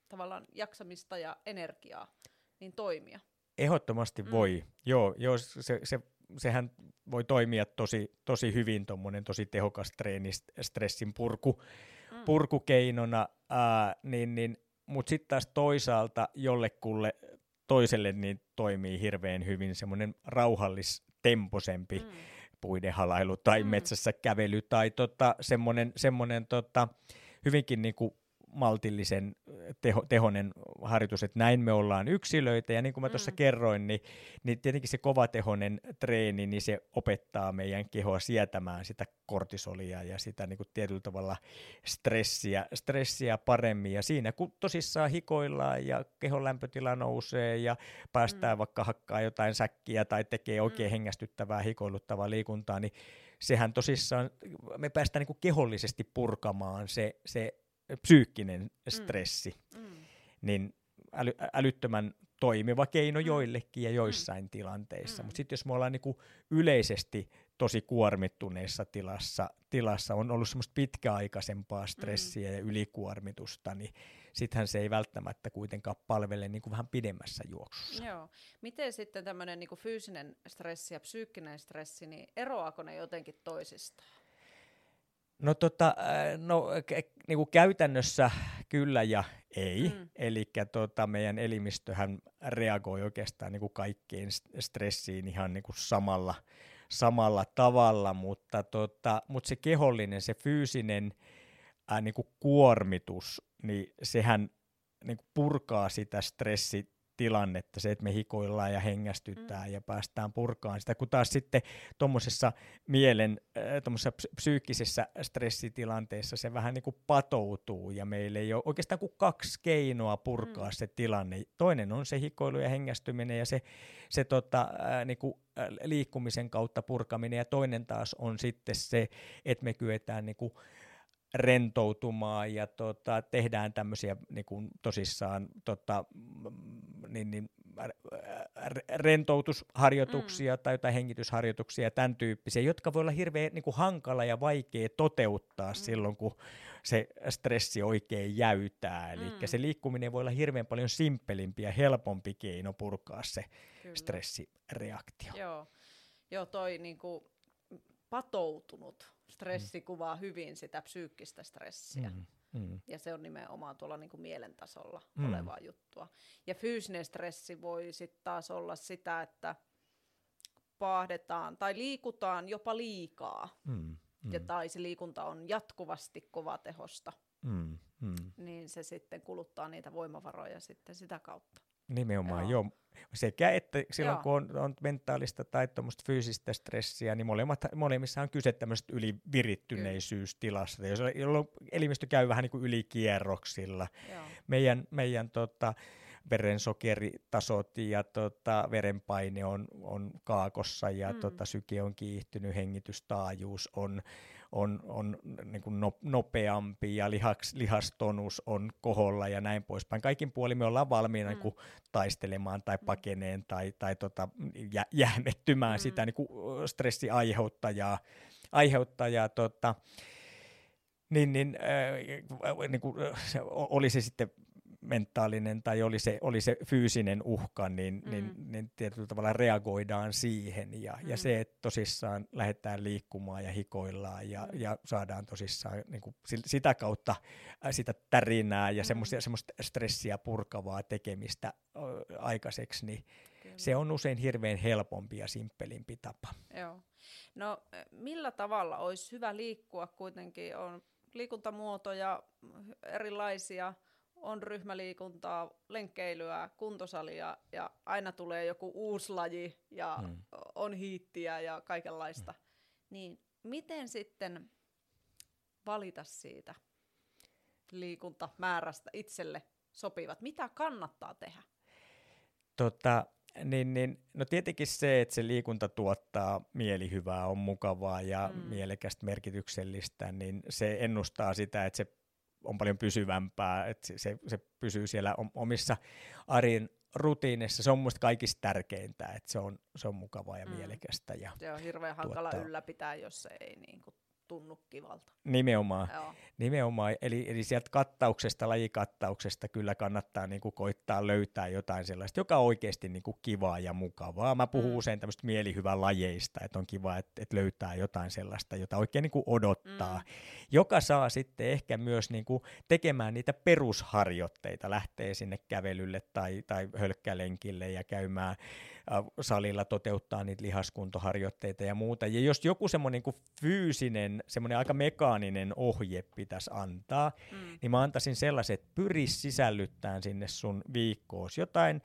[SPEAKER 1] tavallaan jaksamista ja energiaa, niin toimia?
[SPEAKER 2] Ehdottomasti mm. voi. Joo, joo se, se, sehän voi toimia tosi, tosi hyvin, tuommoinen tosi tehokas treeni stressin purku, mm. purkukeinona, ää, niin, niin, mutta sitten taas toisaalta jollekulle toiselle niin toimii hirveän hyvin semmoinen rauhallistemposempi mm. puiden halailu tai mm. metsässä kävely tai tota, semmoinen, semmoinen tota, hyvinkin niin kuin maltillisen teho, tehonen harjoitus, että näin me ollaan yksilöitä, ja niin kuin mä tuossa mm. kerroin, niin, niin tietenkin se kovatehonen treeni, niin se opettaa meidän kehoa sietämään sitä kortisolia ja sitä niin kuin tietyllä tavalla stressiä, stressiä paremmin, ja siinä kun tosissaan hikoillaan ja kehon lämpötila nousee ja päästään mm. vaikka hakkaa jotain säkkiä tai tekee oikein mm. hengästyttävää hikoiluttavaa liikuntaa, niin sehän tosissaan, me päästään niin kuin kehollisesti purkamaan se, se psyykkinen mm. stressi, mm. Mm. niin äly, älyttömän toimiva keino mm. joillekin ja mm. joissain mm. tilanteissa. Mutta sitten jos me ollaan niinku yleisesti tosi kuormittuneessa tilassa, tilassa on ollut semmoista pitkäaikaisempaa stressiä mm. ja ylikuormitusta, niin sittenhän se ei välttämättä kuitenkaan palvele niin kuin vähän pidemmässä juoksussa.
[SPEAKER 1] Joo. Miten sitten tämmöinen niin fyysinen stressi ja psyykkinen stressi, niin eroaako ne jotenkin toisistaan?
[SPEAKER 2] No, tota, äh, no niin kuin käytännössä kyllä ja ei. Mm. Eli tota, meidän elimistöhän reagoi oikeastaan niin kuin kaikkeen stressiin ihan niin kuin samalla, samalla tavalla, mutta, tota, mutta se kehollinen, se fyysinen ää, niin kuin kuormitus, niin sehän niin kuin purkaa sitä stressi tilannetta, se, että me hikoillaan ja hengästytään mm. ja päästään purkaan sitä, kun taas sitten tuommoisessa mielen, äh, psyykkisessä stressitilanteessa se vähän niin kuin patoutuu ja meillä ei ole oikeastaan kuin kaksi keinoa purkaa mm. se tilanne. Toinen on se hikoilu ja hengästyminen ja se, se tota, äh, niin kuin, äh, liikkumisen kautta purkaminen ja toinen taas on sitten se, että me kyetään niin kuin, rentoutumaan ja tota, tehdään tämmöisiä niin kuin tosissaan tota, niin, niin, rentoutusharjoituksia mm. tai jotain hengitysharjoituksia ja tämän tyyppisiä, jotka voi olla hirveän niin kuin hankala ja vaikea toteuttaa mm. silloin, kun se stressi oikein jäytää. Eli mm. se liikkuminen voi olla hirveän paljon simppelimpi ja helpompi keino purkaa se Kyllä. stressireaktio.
[SPEAKER 1] Joo, Joo toi niin kuin patoutunut stressi mm. kuvaa hyvin sitä psyykkistä stressiä. Mm. Mm. Ja se on nimenomaan tuolla niin kuin mielentasolla mm. olevaa juttua. Ja fyysinen stressi voi sitten taas olla sitä, että paahdetaan tai liikutaan jopa liikaa. Mm. Mm. Ja, tai se liikunta on jatkuvasti kovatehosta. Mm. Mm. Niin se sitten kuluttaa niitä voimavaroja sitten sitä kautta.
[SPEAKER 2] Nimenomaan, joo. joo. Sekä että silloin, joo. kun on, on mentaalista tai tuommoista fyysistä stressiä, niin molemmat, molemmissa on kyse tämmöisestä ylivirittyneisyystilanteesta, jolloin elimistö käy vähän niin kuin ylikierroksilla. Joo. Meidän, meidän tota, verensokeritasot ja tota, verenpaine on, on kaakossa ja mm. tota, syke on kiihtynyt, hengitystaajuus on on, on niin kuin nopeampi ja lihaks, lihastonus on koholla ja näin poispäin. Kaikin puolin me ollaan valmiina mm. niin taistelemaan tai mm. pakeneen tai, tai tota, jä, jähmettymään mm. sitä niin kuin stressiaiheuttajaa. Aiheuttajaa, tota, niin, niin, äh, niin kuin, se, oli se sitten mentaalinen tai oli se, oli se fyysinen uhka, niin, mm. niin, niin tietyllä tavalla reagoidaan siihen. Ja, mm. ja se, että tosissaan lähdetään liikkumaan ja hikoillaan ja, mm. ja saadaan tosissaan niin kuin sitä kautta sitä tärinää ja mm. semmoista stressiä purkavaa tekemistä aikaiseksi, niin Kyllä. se on usein hirveän helpompi ja simppelimpi tapa.
[SPEAKER 1] Joo. No millä tavalla olisi hyvä liikkua kuitenkin? On liikuntamuotoja erilaisia – on ryhmäliikuntaa, lenkkeilyä, kuntosalia ja aina tulee joku uusi laji ja mm. on hiittiä ja kaikenlaista. Mm. Niin miten sitten valita siitä liikuntamäärästä itselle sopivat? Mitä kannattaa tehdä?
[SPEAKER 2] Tota, niin, niin, no tietenkin se, että se liikunta tuottaa mielihyvää, on mukavaa ja mm. mielekästä, merkityksellistä, niin se ennustaa sitä, että se on paljon pysyvämpää, että se, se, se pysyy siellä omissa arjen rutiinissa. Se on minusta kaikista tärkeintä, että se on, se on mukavaa ja mm. mielekästä. Ja
[SPEAKER 1] se on hirveän hankala tuottaa. ylläpitää, jos se ei niin kuin tunnu kivalta.
[SPEAKER 2] Nimenomaan. Joo. Nimenomaan. Eli, eli sieltä kattauksesta, lajikattauksesta kyllä kannattaa niin kuin koittaa löytää jotain sellaista, joka on oikeasti niin kuin kivaa ja mukavaa. Mä puhun mm. usein tämmöistä mielihyvän lajeista, että on kiva, että, että löytää jotain sellaista, jota oikein niin kuin odottaa, mm. joka saa sitten ehkä myös niin kuin tekemään niitä perusharjoitteita, lähtee sinne kävelylle tai, tai hölkkälenkille ja käymään salilla toteuttaa niitä lihaskuntoharjoitteita ja muuta. Ja jos joku semmoinen niin fyysinen, semmoinen aika mekaaninen ohje pitäisi antaa, mm. niin mä antaisin sellaiset, että pyri sisällyttämään sinne sun viikkoos jotain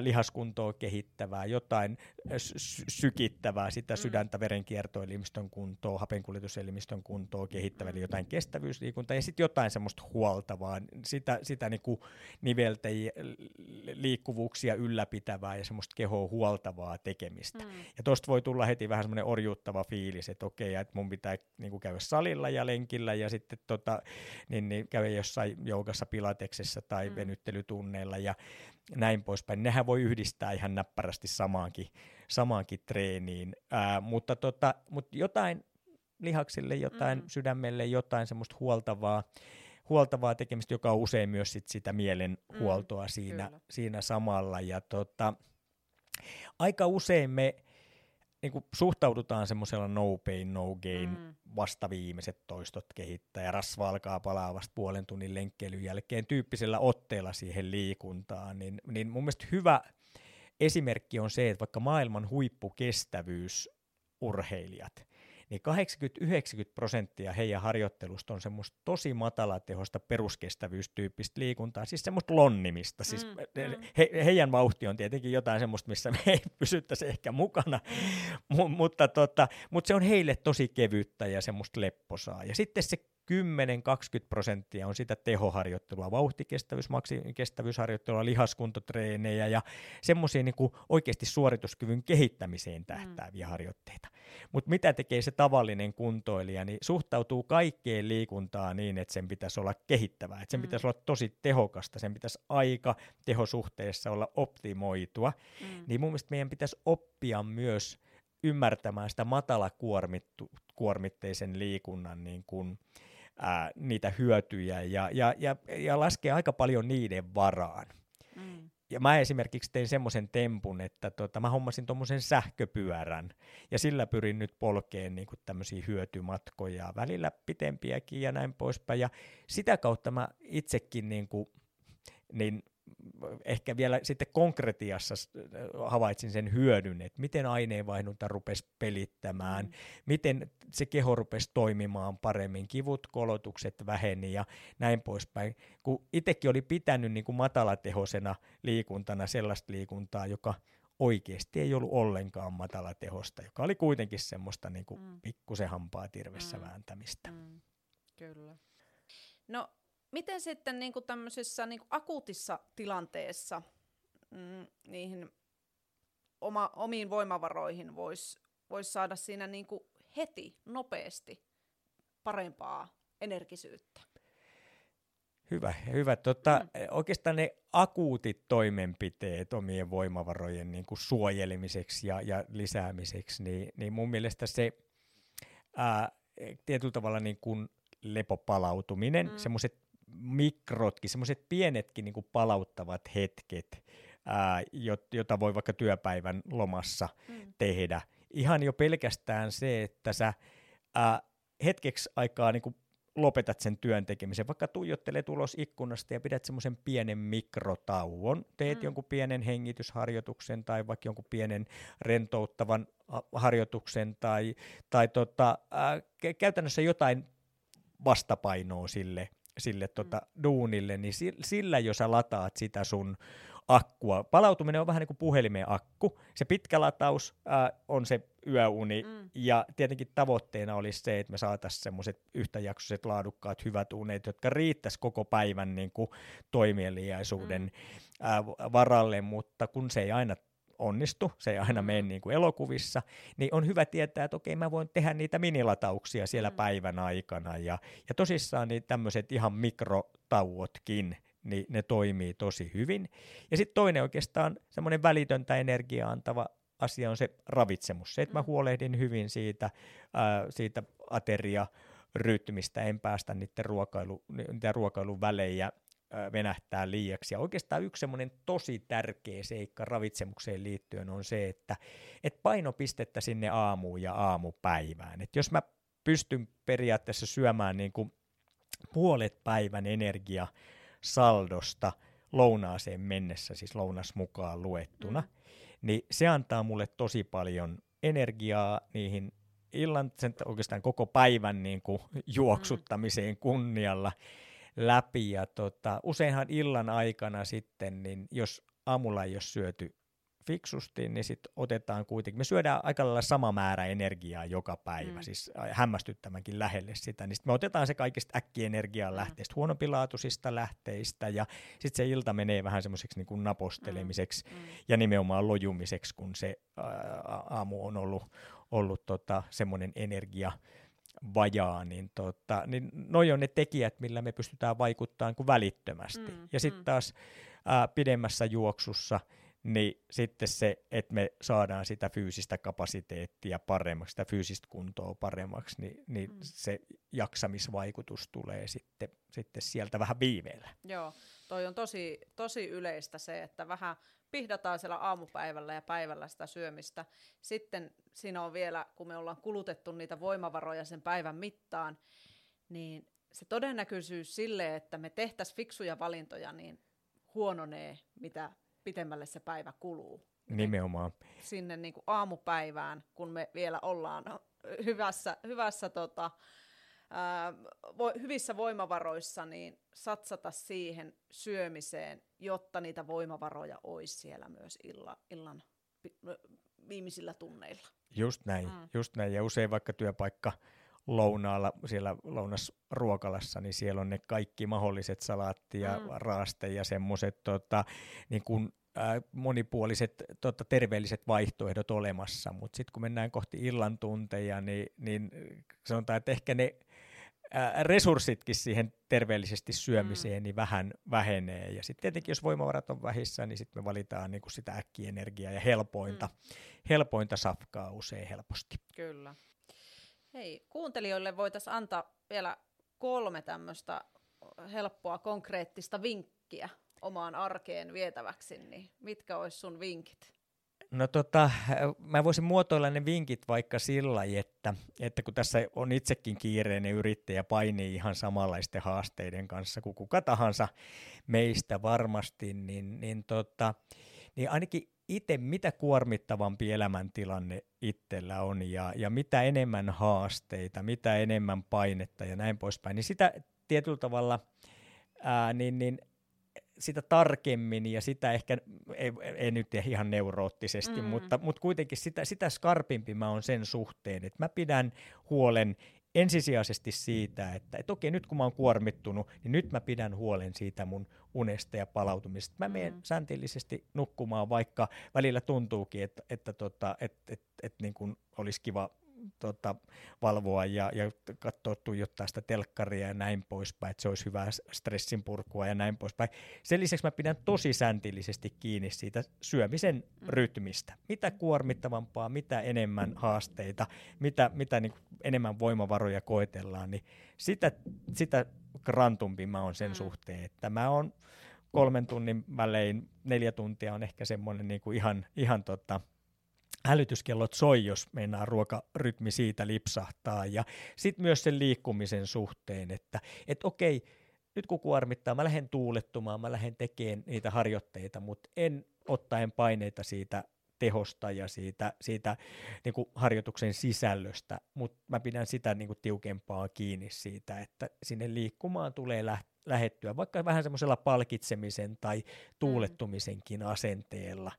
[SPEAKER 2] lihaskuntoa kehittävää, jotain sy- sykittävää, sitä mm. sydäntä, verenkiertoelimistön kuntoa, hapenkuljetuselimistön kuntoa kehittävää, eli jotain kestävyysliikuntaa ja sitten jotain semmoista huoltavaa, sitä, sitä niinku niveltä liikkuvuuksia ylläpitävää ja semmoista kehoa huoltavaa tekemistä. Mm. Ja tosta voi tulla heti vähän semmoinen orjuuttava fiilis, että okei, että mun pitää niinku käydä salilla ja lenkillä ja sitten tota, niin, niin käydä jossain joukassa pilateksessa tai mm. venyttelytunneilla ja näin poispäin. Nehän voi yhdistää ihan näppärästi samaankin, samaankin treeniin, Ää, mutta, tota, mutta jotain lihaksille, jotain mm. sydämelle, jotain semmoista huoltavaa, huoltavaa tekemistä, joka on usein myös sit sitä mielen mm, siinä, siinä samalla. Ja tota, aika usein me niin kuin suhtaudutaan semmoisella no pain, no gain, mm. vasta viimeiset toistot kehittää ja rasva alkaa palaa vasta puolen tunnin lenkkeilyn jälkeen tyyppisellä otteella siihen liikuntaan, niin, niin mun mielestä hyvä esimerkki on se, että vaikka maailman huippukestävyysurheilijat, niin 80-90 prosenttia heidän harjoittelusta on semmoista tosi matalatehosta peruskestävyystyyppistä liikuntaa, siis semmoista lonnimista. Siis mm, mm. He, heidän vauhti on tietenkin jotain semmoista, missä me ei pysyttäisi ehkä mukana, M- mutta, tota, mutta se on heille tosi kevyttä ja semmoista lepposaa. Ja sitten se 10-20 prosenttia on sitä tehoharjoittelua, vauhtikestävyys, kestävyysharjoittelua, lihaskuntotreenejä ja semmoisia niin oikeasti suorituskyvyn kehittämiseen tähtääviä mm. harjoitteita. Mutta mitä tekee se tavallinen kuntoilija, niin suhtautuu kaikkeen liikuntaan niin, että sen pitäisi olla kehittävää, että sen mm. pitäisi olla tosi tehokasta, sen pitäisi aika tehosuhteessa olla optimoitua, mm. niin mun mielestä meidän pitäisi oppia myös ymmärtämään sitä matalakuormitteisen liikunnan niin kuin, ää, niitä hyötyjä ja, ja, ja, ja laskee aika paljon niiden varaan. Mm. Ja mä esimerkiksi tein semmoisen tempun, että tota, mä hommasin tuommoisen sähköpyörän ja sillä pyrin nyt polkeen niin tämmöisiä hyötymatkoja, välillä pitempiäkin ja näin poispäin. Ja sitä kautta mä itsekin niin kuin, niin ehkä vielä sitten konkretiassa havaitsin sen hyödyn, että miten aineenvaihdunta rupesi pelittämään, mm. miten se keho rupesi toimimaan paremmin, kivut, kolotukset väheni ja näin poispäin. Kun itsekin oli pitänyt niin kuin matalatehosena liikuntana sellaista liikuntaa, joka oikeasti ei ollut ollenkaan matalatehosta, joka oli kuitenkin semmoista niin kuin mm. pikkusen hampaa tirvessä mm. vääntämistä. Mm.
[SPEAKER 1] Kyllä. No miten sitten niin kuin tämmöisessä niin kuin akuutissa tilanteessa mm, niihin oma, omiin voimavaroihin voisi vois saada siinä niin kuin heti, nopeasti parempaa energisyyttä?
[SPEAKER 2] Hyvä, hyvä. Tota, mm. Oikeastaan ne akuutit toimenpiteet omien voimavarojen niin kuin suojelemiseksi ja, ja lisäämiseksi, niin, niin mun mielestä se ää, tietyllä tavalla niin kuin lepopalautuminen, mm. semmoiset mikrotkin, semmoiset pienetkin niin kuin palauttavat hetket, ää, jota voi vaikka työpäivän lomassa mm. tehdä. Ihan jo pelkästään se, että sä ää, hetkeksi aikaa niin kuin lopetat sen työn tekemisen, vaikka tuijottelee tulos ikkunasta ja pidät semmoisen pienen mikrotauon, teet mm. jonkun pienen hengitysharjoituksen tai vaikka jonkun pienen rentouttavan harjoituksen tai, tai tota, ää, käytännössä jotain vastapainoa sille sille tota, mm. duunille, niin sillä jo sä lataat sitä sun akkua. Palautuminen on vähän niin kuin puhelimen akku. Se pitkä lataus ää, on se yöuni, mm. ja tietenkin tavoitteena olisi se, että me saataisiin semmoiset yhtäjaksoiset, laadukkaat, hyvät unet, jotka riittäisi koko päivän niin kuin toimeliaisuuden mm. ää, varalle, mutta kun se ei aina onnistu, se ei aina mm. mene niin kuin elokuvissa, niin on hyvä tietää, että okei, mä voin tehdä niitä minilatauksia siellä mm. päivän aikana, ja, ja tosissaan niin tämmöiset ihan mikrotauotkin, niin ne toimii tosi hyvin. Ja sitten toinen oikeastaan semmoinen välitöntä energiaa antava asia on se ravitsemus, se, että mä mm. huolehdin hyvin siitä, ää, siitä ateria, rytmistä, en päästä niiden, ruokailu, niiden ruokailun välejä venähtää liiaksi. Ja oikeastaan yksi semmoinen tosi tärkeä seikka ravitsemukseen liittyen on se, että et painopistettä sinne aamuun ja aamupäivään. Et jos mä pystyn periaatteessa syömään niin kuin puolet päivän energia saldosta lounaaseen mennessä, siis lounas mukaan luettuna, mm. niin se antaa mulle tosi paljon energiaa niihin illan, sen oikeastaan koko päivän niin kuin juoksuttamiseen kunnialla läpi. Ja tota, useinhan illan aikana sitten, niin jos aamulla ei ole syöty fiksusti, niin sitten otetaan kuitenkin, me syödään aika lailla sama määrä energiaa joka päivä, mm. siis hämmästyttämänkin lähelle sitä, niin sit me otetaan se kaikista äkkienergian mm. lähteistä, huonopilaatuisista lähteistä, ja sitten se ilta menee vähän semmoiseksi niin kuin napostelemiseksi mm. mm. ja nimenomaan lojumiseksi, kun se ää, aamu on ollut, ollut tota, semmoinen energia, vajaa, niin, tota, niin noi on ne tekijät, millä me pystytään vaikuttamaan kuin välittömästi. Mm, ja sitten mm. taas ää, pidemmässä juoksussa, niin sitten se, että me saadaan sitä fyysistä kapasiteettia paremmaksi, sitä fyysistä kuntoa paremmaksi, niin, niin mm. se jaksamisvaikutus tulee sitten, sitten sieltä vähän viiveellä.
[SPEAKER 1] Joo, toi on tosi, tosi yleistä se, että vähän pihdataan siellä aamupäivällä ja päivällä sitä syömistä. Sitten siinä on vielä, kun me ollaan kulutettu niitä voimavaroja sen päivän mittaan, niin se todennäköisyys sille, että me tehtäisiin fiksuja valintoja, niin huononee, mitä pitemmälle se päivä kuluu.
[SPEAKER 2] Nimenomaan.
[SPEAKER 1] Sinne niin kuin aamupäivään, kun me vielä ollaan hyvässä, hyvässä tota, vo, hyvissä voimavaroissa, niin satsata siihen syömiseen, jotta niitä voimavaroja olisi siellä myös illa, illan viimeisillä tunneilla.
[SPEAKER 2] Just näin, mm. just näin. Ja usein vaikka työpaikka lounaalla siellä lounasruokalassa, niin siellä on ne kaikki mahdolliset salaatti ja mm. raaste ja semmoiset tota, niin kun, äh, monipuoliset tota, terveelliset vaihtoehdot olemassa, mutta sitten kun mennään kohti illan tunteja, niin, niin sanotaan, että ehkä ne resurssitkin siihen terveellisesti syömiseen mm. niin vähän vähenee. Ja sitten tietenkin, jos voimavarat on vähissä, niin sitten me valitaan niin kuin sitä äkkienergiaa ja helpointa, mm. helpointa safkaa usein helposti.
[SPEAKER 1] Kyllä. Hei, kuuntelijoille voitaisiin antaa vielä kolme tämmöistä helppoa, konkreettista vinkkiä omaan arkeen vietäväksi, niin mitkä olisi sun vinkit?
[SPEAKER 2] No tota, mä voisin muotoilla ne vinkit vaikka sillä että, että kun tässä on itsekin kiireinen yrittäjä painii ihan samanlaisten haasteiden kanssa kuin kuka tahansa meistä varmasti, niin, niin, tota, niin ainakin itse mitä kuormittavampi elämäntilanne itsellä on ja, ja mitä enemmän haasteita, mitä enemmän painetta ja näin poispäin, niin sitä tietyllä tavalla ää, niin, niin sitä tarkemmin ja sitä ehkä, ei, ei nyt ihan neuroottisesti, mm. mutta, mutta kuitenkin sitä, sitä skarpimpi mä oon sen suhteen, että mä pidän huolen ensisijaisesti siitä, että, että okei, nyt kun mä oon kuormittunut, niin nyt mä pidän huolen siitä mun unesta ja palautumisesta. Mä menen mm. säntillisesti nukkumaan, vaikka välillä tuntuukin, että, että, tota, että, että, että, että niin kuin olisi kiva tota, valvoa ja, ja katsoa, tuijottaa sitä telkkaria ja näin poispäin, että se olisi hyvää stressin purkua ja näin poispäin. Sen lisäksi mä pidän tosi säntillisesti kiinni siitä syömisen mm. rytmistä. Mitä kuormittavampaa, mitä enemmän haasteita, mitä, mitä niin enemmän voimavaroja koetellaan, niin sitä, sitä grantumpi mä oon sen mm. suhteen, että mä oon kolmen tunnin välein, neljä tuntia on ehkä semmoinen niin kuin ihan, ihan tota, hälytyskellot soi, jos meinaa ruokarytmi siitä lipsahtaa. Ja sitten myös sen liikkumisen suhteen, että et okei, nyt kun kuormittaa, mä lähden tuulettumaan, mä lähden tekemään niitä harjoitteita, mutta en ottaen paineita siitä tehosta ja siitä, siitä niin kuin harjoituksen sisällöstä, mutta mä pidän sitä niin kuin tiukempaa kiinni siitä, että sinne liikkumaan tulee lähteä lähettyä, vaikka vähän semmoisella palkitsemisen tai mm. tuulettumisenkin asenteella,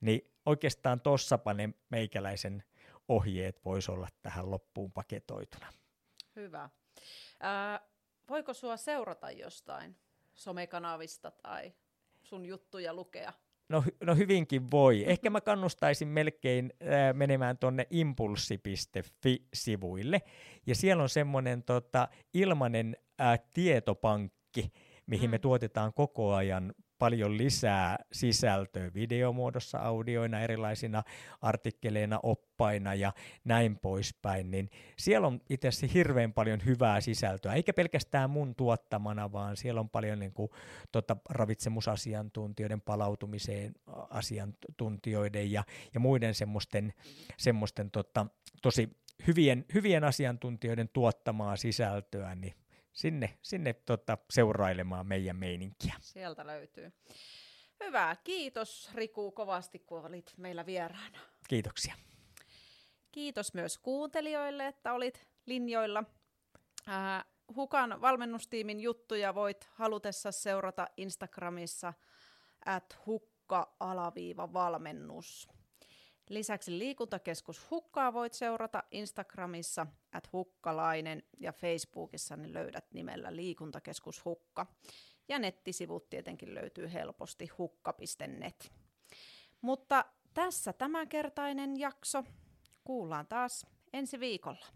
[SPEAKER 2] niin oikeastaan tossapa ne meikäläisen ohjeet voisi olla tähän loppuun paketoituna.
[SPEAKER 1] Hyvä. Ää, voiko sua seurata jostain somekanavista tai sun juttuja lukea?
[SPEAKER 2] No, no hyvinkin voi. Ehkä mä kannustaisin melkein äh, menemään tuonne impulssi.fi-sivuille. Ja siellä on semmoinen tota, ilmainen äh, tietopankki, mihin mm. me tuotetaan koko ajan paljon lisää sisältöä videomuodossa, audioina, erilaisina artikkeleina, oppaina ja näin poispäin, niin siellä on itse asiassa hirveän paljon hyvää sisältöä, eikä pelkästään mun tuottamana, vaan siellä on paljon niin kuin, tota, ravitsemusasiantuntijoiden palautumiseen asiantuntijoiden ja, ja muiden semmoisten, semmoisten tota, tosi hyvien, hyvien asiantuntijoiden tuottamaa sisältöä, niin sinne, sinne tota, seurailemaan meidän meininkiä.
[SPEAKER 1] Sieltä löytyy. Hyvä, kiitos Riku kovasti, kun olit meillä vieraana.
[SPEAKER 2] Kiitoksia.
[SPEAKER 1] Kiitos myös kuuntelijoille, että olit linjoilla. Äh, Hukan valmennustiimin juttuja voit halutessa seurata Instagramissa at hukka-valmennus. Lisäksi liikuntakeskus Hukkaa voit seurata Instagramissa at hukkalainen ja Facebookissa niin löydät nimellä liikuntakeskus Hukka. Ja nettisivut tietenkin löytyy helposti hukka.net. Mutta tässä tämänkertainen jakso. Kuullaan taas ensi viikolla.